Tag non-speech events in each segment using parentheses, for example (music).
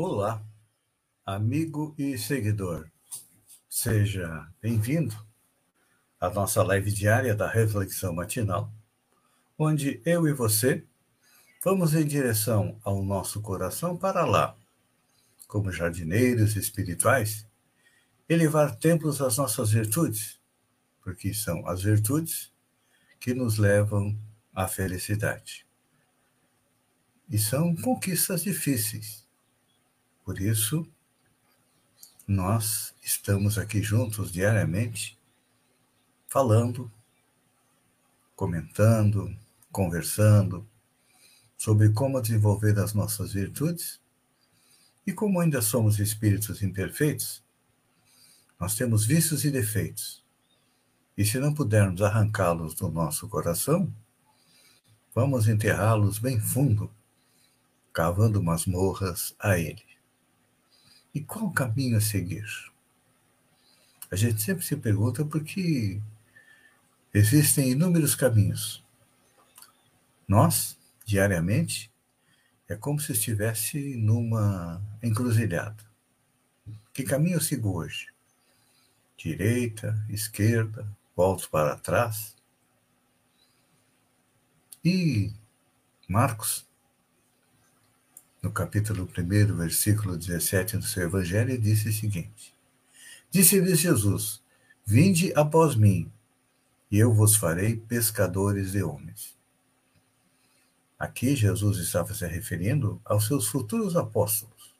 Olá, amigo e seguidor. Seja bem-vindo à nossa live diária da Reflexão Matinal, onde eu e você vamos em direção ao nosso coração para lá, como jardineiros espirituais, elevar templos às nossas virtudes, porque são as virtudes que nos levam à felicidade. E são conquistas difíceis por isso, nós estamos aqui juntos diariamente, falando, comentando, conversando sobre como desenvolver as nossas virtudes e como ainda somos espíritos imperfeitos, nós temos vícios e defeitos. E se não pudermos arrancá-los do nosso coração, vamos enterrá-los bem fundo, cavando masmorras a ele. E qual o caminho a seguir? A gente sempre se pergunta porque existem inúmeros caminhos. Nós, diariamente, é como se estivesse numa encruzilhada. Que caminho eu sigo hoje? Direita, esquerda, volto para trás? E Marcos no capítulo 1, versículo 17 do seu Evangelho, disse o seguinte: Disse-lhes Jesus: Vinde após mim, e eu vos farei pescadores de homens. Aqui Jesus estava se referindo aos seus futuros apóstolos,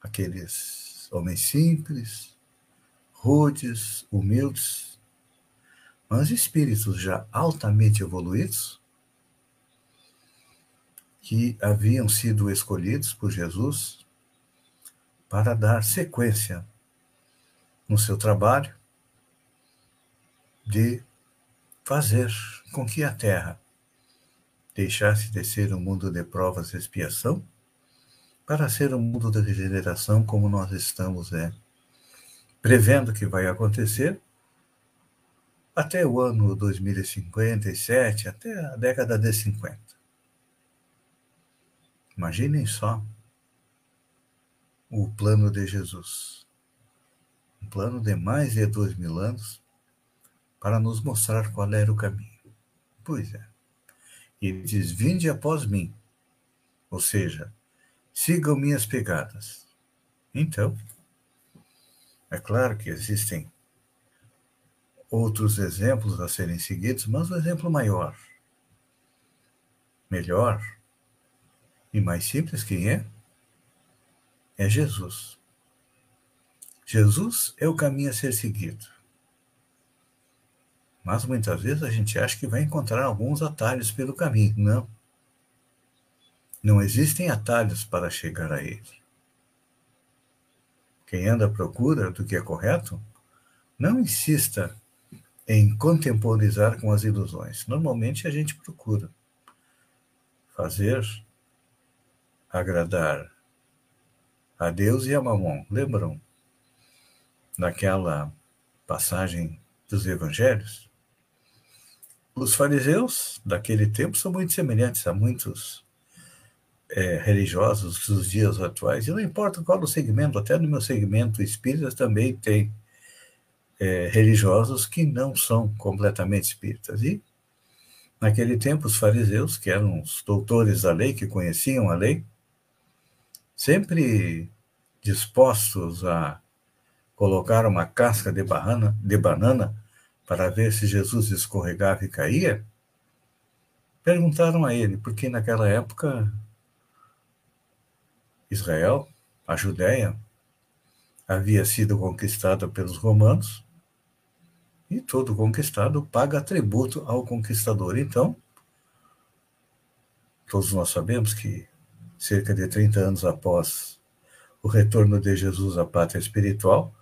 aqueles homens simples, rudes, humildes, mas espíritos já altamente evoluídos, que haviam sido escolhidos por Jesus para dar sequência no seu trabalho de fazer com que a Terra deixasse de ser um mundo de provas e expiação para ser um mundo de regeneração como nós estamos é, prevendo que vai acontecer até o ano 2057, até a década de 50. Imaginem só o plano de Jesus. Um plano de mais de dois mil anos para nos mostrar qual era o caminho. Pois é. Ele diz: Vinde após mim. Ou seja, sigam minhas pegadas. Então, é claro que existem outros exemplos a serem seguidos, mas um exemplo maior, melhor, e mais simples, quem é? É Jesus. Jesus é o caminho a ser seguido. Mas muitas vezes a gente acha que vai encontrar alguns atalhos pelo caminho. Não. Não existem atalhos para chegar a ele. Quem anda à procura do que é correto, não insista em contemporizar com as ilusões. Normalmente a gente procura fazer agradar a Deus e a Mamon. Lembram naquela passagem dos evangelhos? Os fariseus daquele tempo são muito semelhantes a muitos é, religiosos dos dias atuais, e não importa qual o segmento, até no meu segmento espírita também tem é, religiosos que não são completamente espíritas. E, naquele tempo, os fariseus, que eram os doutores da lei, que conheciam a lei, sempre dispostos a colocar uma casca de banana, de banana para ver se Jesus escorregava e caía, perguntaram a ele, porque naquela época Israel, a Judéia, havia sido conquistada pelos romanos e todo conquistado paga tributo ao conquistador. Então, Todos nós sabemos que, cerca de 30 anos após o retorno de Jesus à pátria espiritual,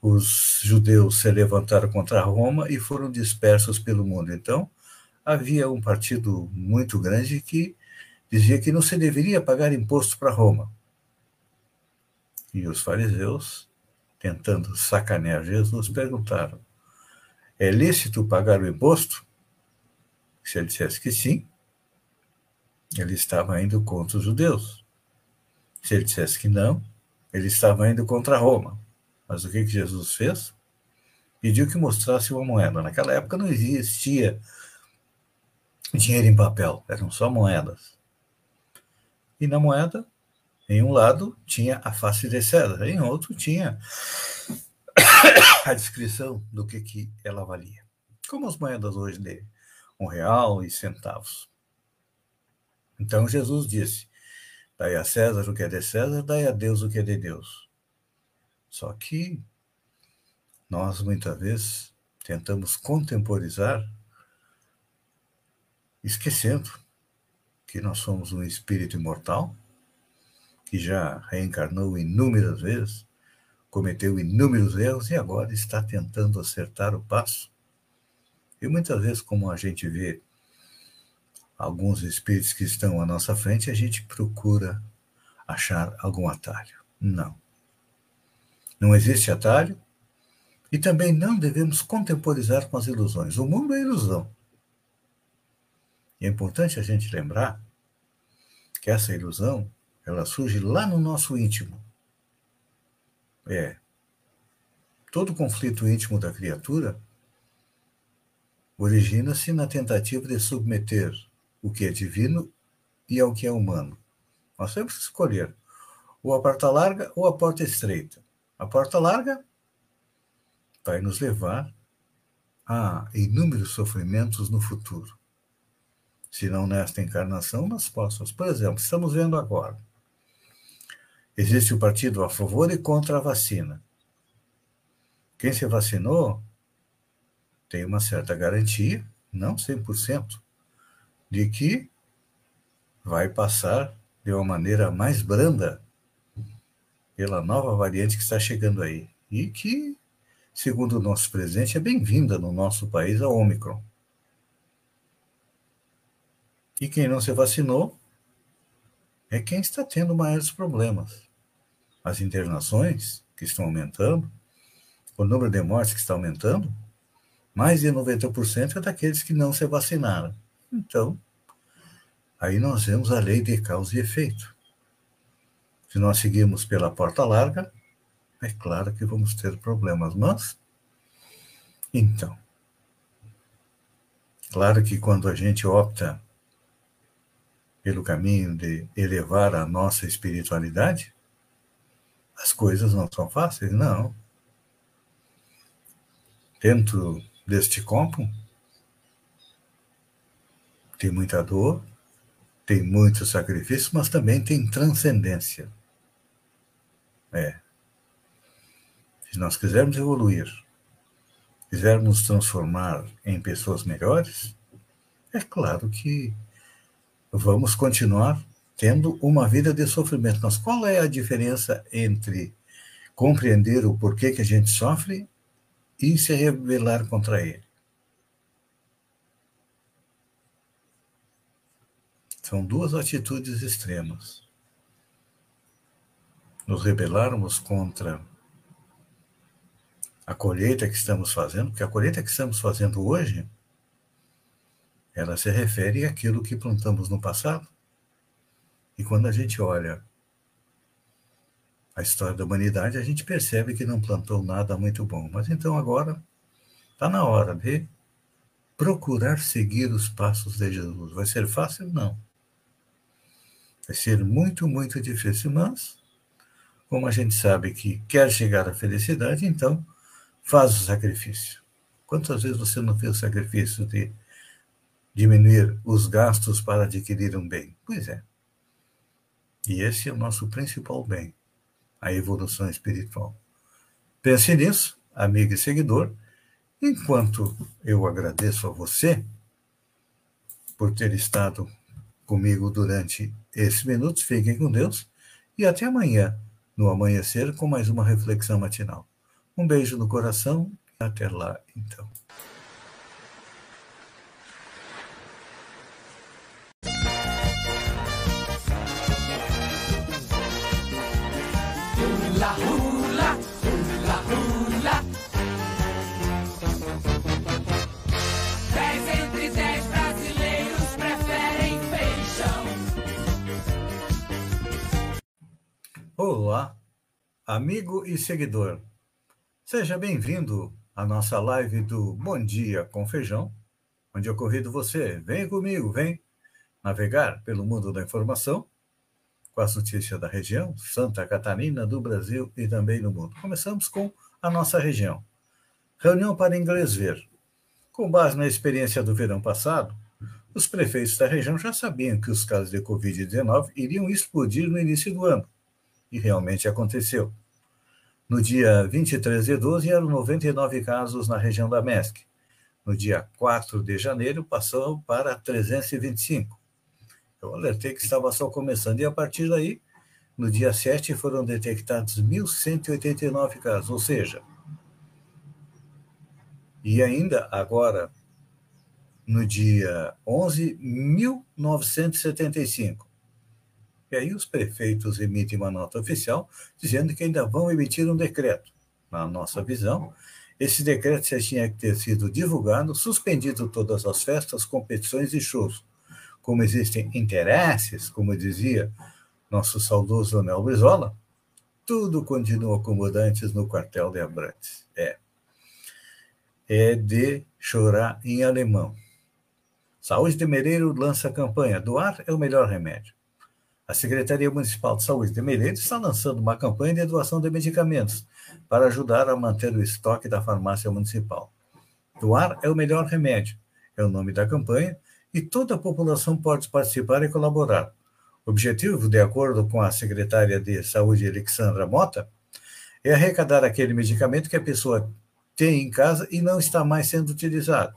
os judeus se levantaram contra Roma e foram dispersos pelo mundo. Então, havia um partido muito grande que dizia que não se deveria pagar imposto para Roma. E os fariseus, tentando sacanear Jesus, perguntaram: é lícito pagar o imposto? Se ele dissesse que sim, ele estava indo contra os judeus. Se ele dissesse que não, ele estava indo contra Roma. Mas o que, que Jesus fez? Pediu que mostrasse uma moeda. Naquela época não existia dinheiro em papel, eram só moedas. E na moeda, em um lado tinha a face de César, em outro tinha (coughs) a descrição do que, que ela valia. Como as moedas hoje de um real e centavos. Então Jesus disse: Dai a César o que é de César, dai a Deus o que é de Deus. Só que nós muitas vezes tentamos contemporizar, esquecendo que nós somos um espírito imortal, que já reencarnou inúmeras vezes, cometeu inúmeros erros e agora está tentando acertar o passo. E muitas vezes, como a gente vê alguns espíritos que estão à nossa frente, a gente procura achar algum atalho. Não. Não existe atalho e também não devemos contemporizar com as ilusões. O mundo é ilusão. E é importante a gente lembrar que essa ilusão, ela surge lá no nosso íntimo. É. Todo conflito íntimo da criatura origina-se na tentativa de submeter o que é divino e ao que é humano. Nós temos que escolher ou a porta larga ou a porta estreita. A porta larga vai nos levar a inúmeros sofrimentos no futuro. Se não nesta encarnação, nas próximas. Por exemplo, estamos vendo agora. Existe o um partido a favor e contra a vacina. Quem se vacinou tem uma certa garantia, não 100%, de que vai passar de uma maneira mais branda pela nova variante que está chegando aí e que, segundo o nosso presidente, é bem-vinda no nosso país a Omicron. E quem não se vacinou é quem está tendo maiores problemas. As internações que estão aumentando, o número de mortes que está aumentando, mais de 90% é daqueles que não se vacinaram. Então, aí nós vemos a lei de causa e efeito. Se nós seguirmos pela porta larga, é claro que vamos ter problemas, mas. Então. Claro que quando a gente opta pelo caminho de elevar a nossa espiritualidade, as coisas não são fáceis, não. Dentro deste copo, tem muita dor, tem muito sacrifício, mas também tem transcendência. É. Se nós quisermos evoluir, quisermos transformar em pessoas melhores, é claro que vamos continuar tendo uma vida de sofrimento. Mas qual é a diferença entre compreender o porquê que a gente sofre e se rebelar contra ele? São duas atitudes extremas. Nos rebelarmos contra a colheita que estamos fazendo, porque a colheita que estamos fazendo hoje, ela se refere àquilo que plantamos no passado. E quando a gente olha a história da humanidade, a gente percebe que não plantou nada muito bom. Mas então agora está na hora de procurar seguir os passos de Jesus. Vai ser fácil? Não. Vai ser muito, muito difícil, mas, como a gente sabe que quer chegar à felicidade, então faz o sacrifício. Quantas vezes você não fez o sacrifício de diminuir os gastos para adquirir um bem? Pois é. E esse é o nosso principal bem, a evolução espiritual. Pense nisso, amigo e seguidor, enquanto eu agradeço a você por ter estado comigo durante esses minutos. Fiquem com Deus e até amanhã, no amanhecer, com mais uma reflexão matinal. Um beijo no coração e até lá, então. Amigo e seguidor. Seja bem-vindo à nossa live do Bom Dia com Feijão, onde eu convido você, vem comigo, vem navegar pelo mundo da informação com as notícias da região, Santa Catarina, do Brasil e também no mundo. Começamos com a nossa região. Reunião para inglês ver. Com base na experiência do verão passado, os prefeitos da região já sabiam que os casos de Covid-19 iriam explodir no início do ano e realmente aconteceu. No dia 23 de 12, eram 99 casos na região da MESC. No dia 4 de janeiro, passou para 325. Eu alertei que estava só começando, e a partir daí, no dia 7, foram detectados 1.189 casos, ou seja, e ainda agora, no dia 11, 1.975. E aí os prefeitos emitem uma nota oficial dizendo que ainda vão emitir um decreto. Na nossa visão, esse decreto já tinha que ter sido divulgado, suspendido todas as festas, competições e shows. Como existem interesses, como dizia nosso saudoso Anel Brizola, tudo continua como antes no quartel de Abrantes. É. É de chorar em alemão. Saúde de Mereiro lança campanha. Doar é o melhor remédio. A Secretaria Municipal de Saúde de Meleiro está lançando uma campanha de doação de medicamentos para ajudar a manter o estoque da farmácia municipal. Doar é o melhor remédio, é o nome da campanha, e toda a população pode participar e colaborar. O objetivo, de acordo com a secretária de Saúde, Alexandra Mota, é arrecadar aquele medicamento que a pessoa tem em casa e não está mais sendo utilizado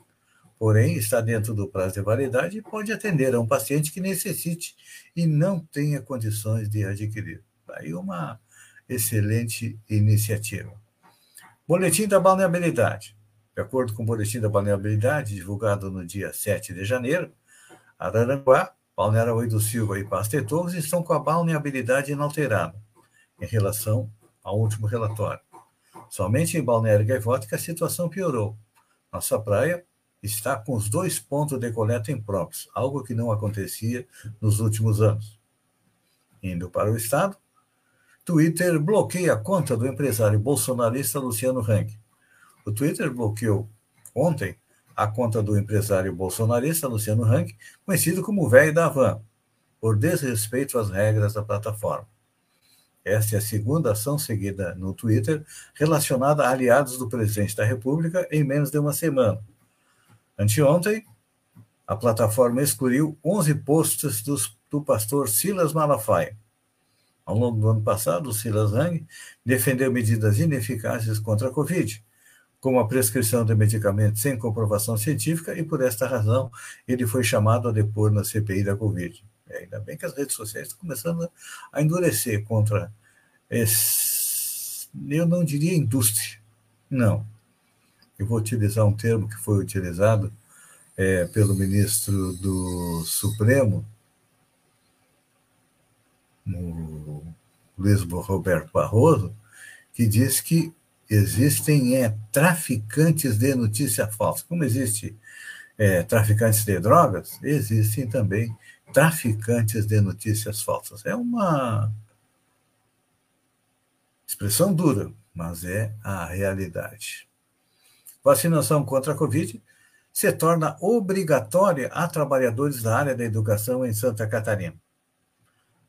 porém está dentro do prazo de validade e pode atender a um paciente que necessite e não tenha condições de adquirir. Aí uma excelente iniciativa. Boletim da balneabilidade. De acordo com o boletim da balneabilidade, divulgado no dia 7 de janeiro, Araranguá, Balneário do Silva e Pasto Torres estão com a balneabilidade inalterada em relação ao último relatório. Somente em Balneário Gaivota que a situação piorou. Nossa praia está com os dois pontos de coleta impróprios, algo que não acontecia nos últimos anos. Indo para o Estado, Twitter bloqueia a conta do empresário bolsonarista Luciano Hang. O Twitter bloqueou ontem a conta do empresário bolsonarista Luciano Hang, conhecido como velho da Van, por desrespeito às regras da plataforma. Esta é a segunda ação seguida no Twitter relacionada a aliados do presidente da República em menos de uma semana Anteontem, a plataforma excluiu 11 posts dos, do pastor Silas Malafaia. Ao longo do ano passado, o Silas Hang defendeu medidas ineficazes contra a Covid, como a prescrição de medicamentos sem comprovação científica, e por esta razão ele foi chamado a depor na CPI da Covid. Ainda bem que as redes sociais estão começando a endurecer contra esse, eu não diria indústria, não, eu vou utilizar um termo que foi utilizado é, pelo ministro do Supremo, Luiz Roberto Barroso, que diz que existem é, traficantes de notícia falsa. Como existe é, traficantes de drogas, existem também traficantes de notícias falsas. É uma expressão dura, mas é a realidade. Vacinação contra a Covid se torna obrigatória a trabalhadores da área da educação em Santa Catarina.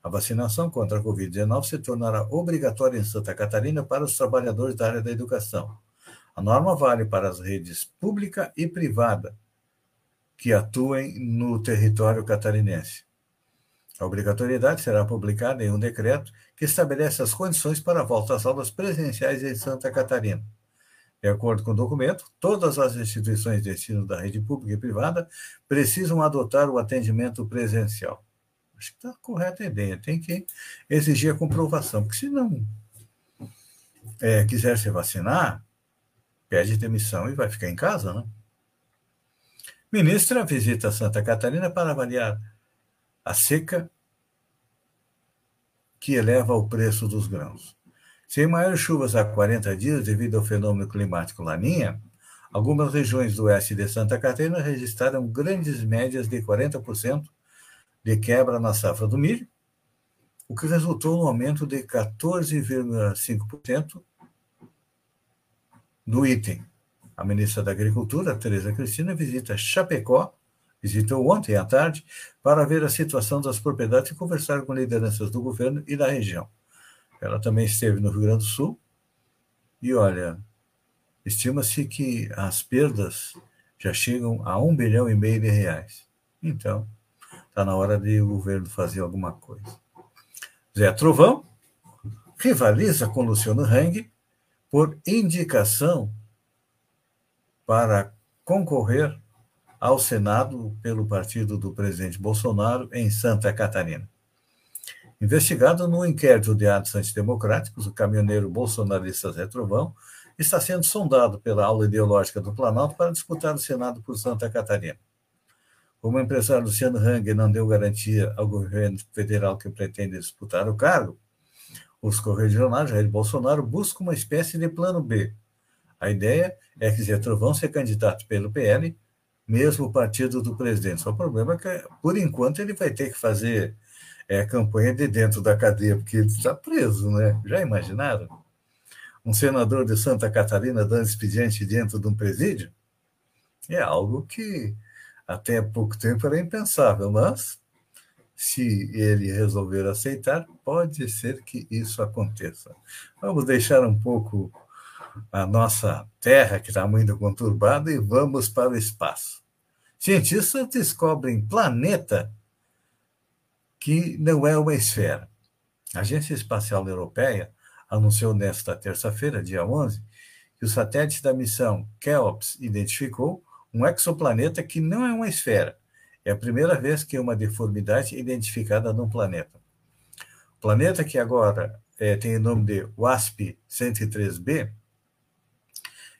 A vacinação contra a Covid-19 se tornará obrigatória em Santa Catarina para os trabalhadores da área da educação. A norma vale para as redes pública e privada que atuem no território catarinense. A obrigatoriedade será publicada em um decreto que estabelece as condições para a volta às aulas presenciais em Santa Catarina. De acordo com o documento, todas as instituições de ensino da rede pública e privada precisam adotar o atendimento presencial. Acho que está correta a ideia. Tem que exigir a comprovação, porque se não é, quiser se vacinar, pede demissão e vai ficar em casa, né? Ministra visita Santa Catarina para avaliar a seca que eleva o preço dos grãos. Sem maiores chuvas há 40 dias devido ao fenômeno climático Laninha, algumas regiões do oeste de Santa Catarina registraram grandes médias de 40% de quebra na safra do milho, o que resultou no aumento de 14,5% do item. A ministra da Agricultura, Tereza Cristina, visita Chapecó, visitou ontem à tarde, para ver a situação das propriedades e conversar com lideranças do governo e da região. Ela também esteve no Rio Grande do Sul e, olha, estima-se que as perdas já chegam a um bilhão e meio de reais. Então, está na hora de o governo fazer alguma coisa. Zé Trovão rivaliza com Luciano Hang por indicação para concorrer ao Senado pelo partido do presidente Bolsonaro em Santa Catarina. Investigado no inquérito de atos antidemocráticos, o caminhoneiro bolsonarista Zé Trovão está sendo sondado pela aula ideológica do Planalto para disputar o Senado por Santa Catarina. Como o empresário Luciano Hang não deu garantia ao governo federal que pretende disputar o cargo, os correligionários Jair Bolsonaro buscam uma espécie de plano B. A ideia é que Zé Trovão seja candidato pelo PL, mesmo o partido do presidente. Só o problema é que, por enquanto, ele vai ter que fazer é, campanha de dentro da cadeia, porque ele está preso, né? Já imaginaram? Um senador de Santa Catarina dando expediente dentro de um presídio? É algo que até pouco tempo era impensável, mas se ele resolver aceitar, pode ser que isso aconteça. Vamos deixar um pouco a nossa Terra, que está muito conturbada, e vamos para o espaço. Cientistas descobrem planeta que não é uma esfera. A Agência Espacial Europeia anunciou nesta terça-feira, dia 11, que o satélite da missão KEOPS identificou um exoplaneta que não é uma esfera. É a primeira vez que uma deformidade é identificada num planeta. O planeta que agora é, tem o nome de WASP-103b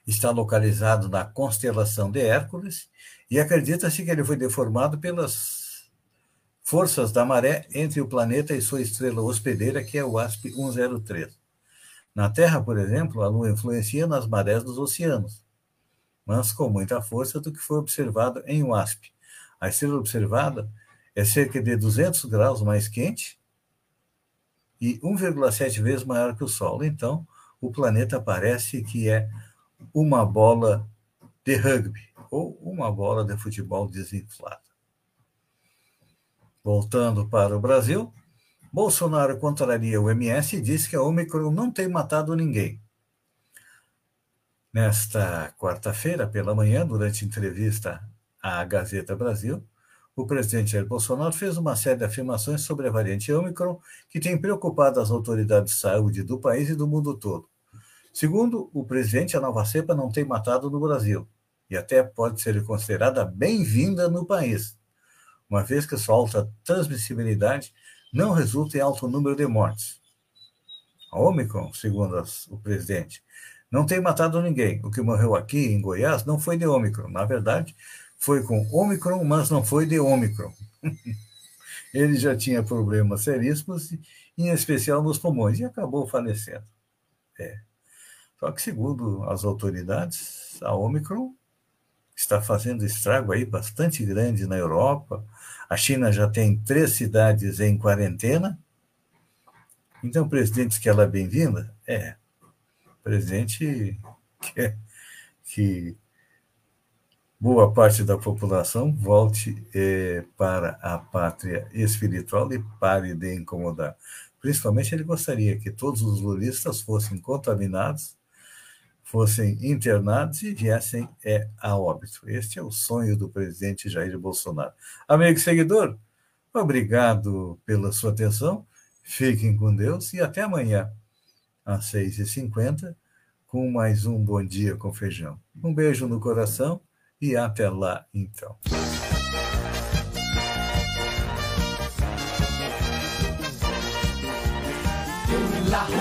está localizado na constelação de Hércules e acredita-se que ele foi deformado pelas forças da maré entre o planeta e sua estrela hospedeira, que é o WASP 103. Na Terra, por exemplo, a Lua influencia nas marés dos oceanos, mas com muita força do que foi observado em WASP. A estrela observada é cerca de 200 graus mais quente e 1,7 vezes maior que o Sol. Então, o planeta parece que é uma bola de rugby ou uma bola de futebol desinflada. Voltando para o Brasil, Bolsonaro contraria o MS e disse que a Omicron não tem matado ninguém. Nesta quarta-feira, pela manhã, durante entrevista à Gazeta Brasil, o presidente Jair Bolsonaro fez uma série de afirmações sobre a variante Omicron que tem preocupado as autoridades de saúde do país e do mundo todo. Segundo o presidente, a nova cepa não tem matado no Brasil e até pode ser considerada bem-vinda no país uma vez que sua alta transmissibilidade não resulta em alto número de mortes. A Omicron, segundo as, o presidente, não tem matado ninguém. O que morreu aqui em Goiás não foi de Omicron. Na verdade, foi com Omicron, mas não foi de Omicron. (laughs) Ele já tinha problemas seríssimos, em especial nos pulmões, e acabou falecendo. É. Só que, segundo as autoridades, a Omicron está fazendo estrago aí bastante grande na Europa. A China já tem três cidades em quarentena. Então, o presidente que ela é bem-vinda? É. O presidente quer que boa parte da população volte é, para a pátria espiritual e pare de incomodar. Principalmente, ele gostaria que todos os lulistas fossem contaminados fossem internados e viessem é, a óbito. Este é o sonho do presidente Jair Bolsonaro. Amigo seguidor, obrigado pela sua atenção, fiquem com Deus e até amanhã, às 6h50, com mais um Bom Dia com Feijão. Um beijo no coração e até lá, então. la